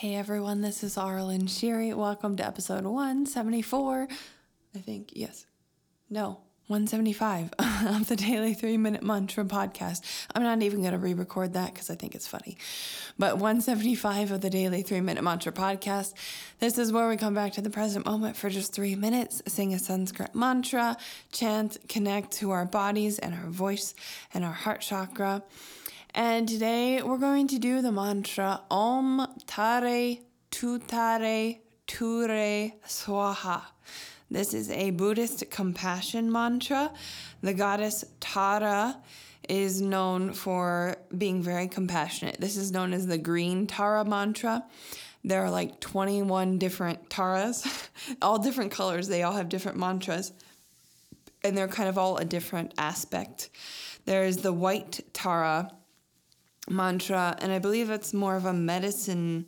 Hey everyone, this is Arlen Sherry. Welcome to episode 174. I think, yes. No, 175 of the Daily Three Minute Mantra podcast. I'm not even going to re record that because I think it's funny. But 175 of the Daily Three Minute Mantra podcast. This is where we come back to the present moment for just three minutes, sing a Sanskrit mantra, chant, connect to our bodies and our voice and our heart chakra. And today we're going to do the mantra Om Tare Tutare Ture Swaha. This is a Buddhist compassion mantra. The goddess Tara is known for being very compassionate. This is known as the green Tara mantra. There are like 21 different Taras, all different colors. They all have different mantras, and they're kind of all a different aspect. There's the white Tara mantra, and I believe it's more of a medicine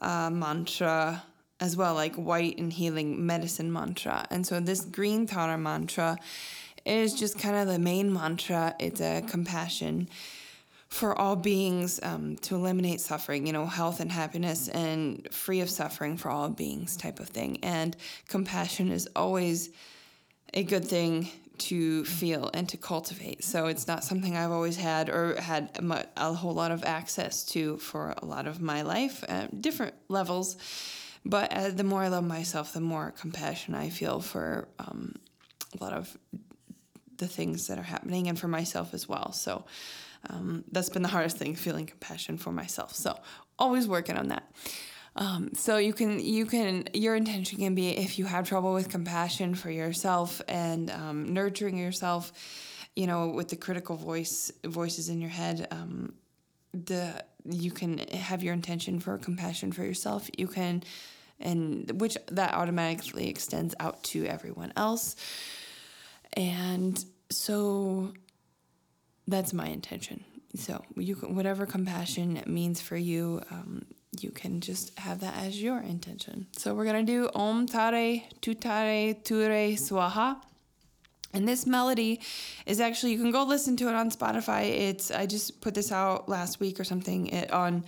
uh, mantra as well, like white and healing medicine mantra. And so this green Tara mantra is just kind of the main mantra. It's a compassion for all beings um, to eliminate suffering, you know, health and happiness and free of suffering for all beings type of thing. And compassion is always a good thing to feel and to cultivate. So it's not something I've always had or had a whole lot of access to for a lot of my life, uh, different levels. But uh, the more I love myself, the more compassion I feel for um, a lot of the things that are happening and for myself as well. So um, that's been the hardest thing, feeling compassion for myself. So always working on that. Um, so you can you can your intention can be if you have trouble with compassion for yourself and um, nurturing yourself, you know, with the critical voice voices in your head. Um, the you can have your intention for compassion for yourself. You can, and which that automatically extends out to everyone else. And so that's my intention. So you can, whatever compassion means for you, um, you can just have that as your intention. So we're gonna do Om Tare Tutare Ture Swaha. And this melody is actually you can go listen to it on Spotify. It's I just put this out last week or something it, on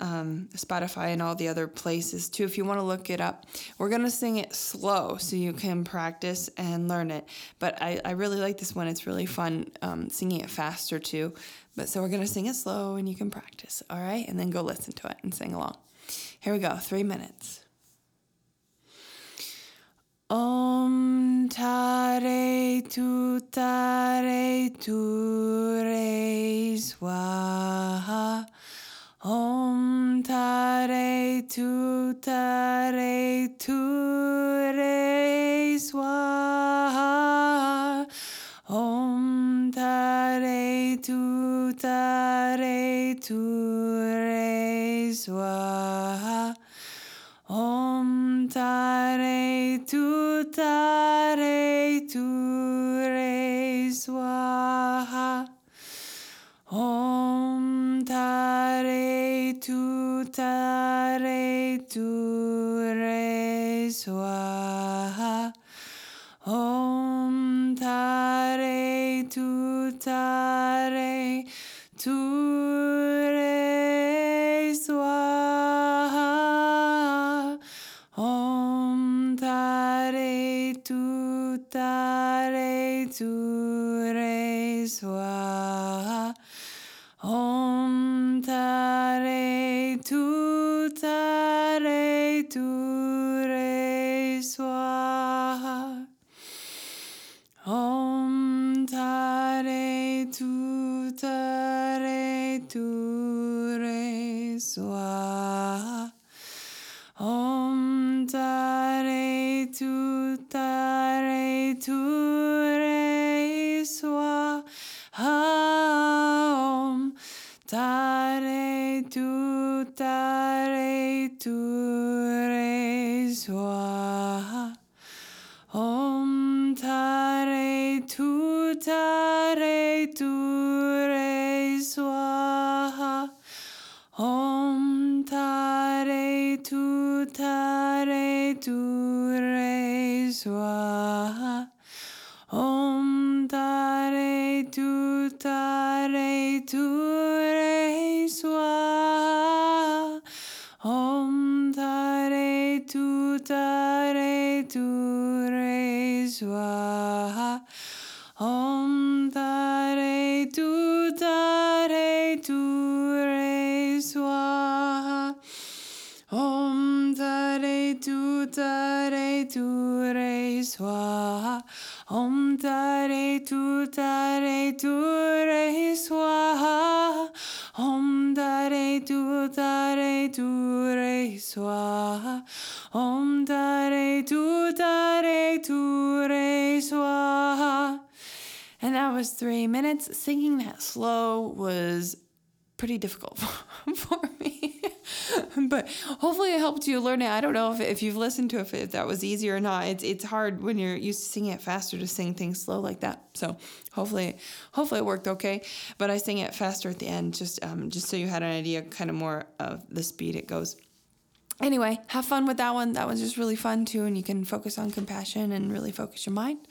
um, Spotify and all the other places too. If you want to look it up, we're gonna sing it slow so you can practice and learn it. But I, I really like this one. It's really fun um, singing it faster too. But so we're gonna sing it slow and you can practice. All right, and then go listen to it and sing along. Here we go. Three minutes. Om tare tu tare tu re swaha. Om tare tu tare tu re swaha. Om tare tu tare tu re swaha. Om tare tu tare tu re swaha. Om re tu ta re tu re swaha. Om ta re tu ta re tu re swaha. Om ta re tu ta re tu re swaha. Tare tu tare tu re swaha Om tare tu tare tu re swaha Om tare tu tare tu re swaha Om tare tu tare tu Om Tare Tu Tare Tu Re Swaha. Om Tare Tu Tare Tu Re Swaha. Om Tare Tu Tare Tu Re Swaha. Om Tare Tu Tare Tu Re Swaha. Om Tare Tu Tare Tu Re Swaha. Om Tare Tu Tare Tu Re Swaha. And that was three minutes. Singing that slow was pretty difficult for me. but hopefully it helped you learn it. I don't know if, if you've listened to it, if that was easy or not. It's it's hard when you're used to singing it faster to sing things slow like that. So hopefully hopefully it worked okay. But I sing it faster at the end just um, just so you had an idea kind of more of the speed it goes. Anyway, have fun with that one. That one's just really fun too, and you can focus on compassion and really focus your mind.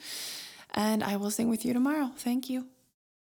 And I will sing with you tomorrow. Thank you.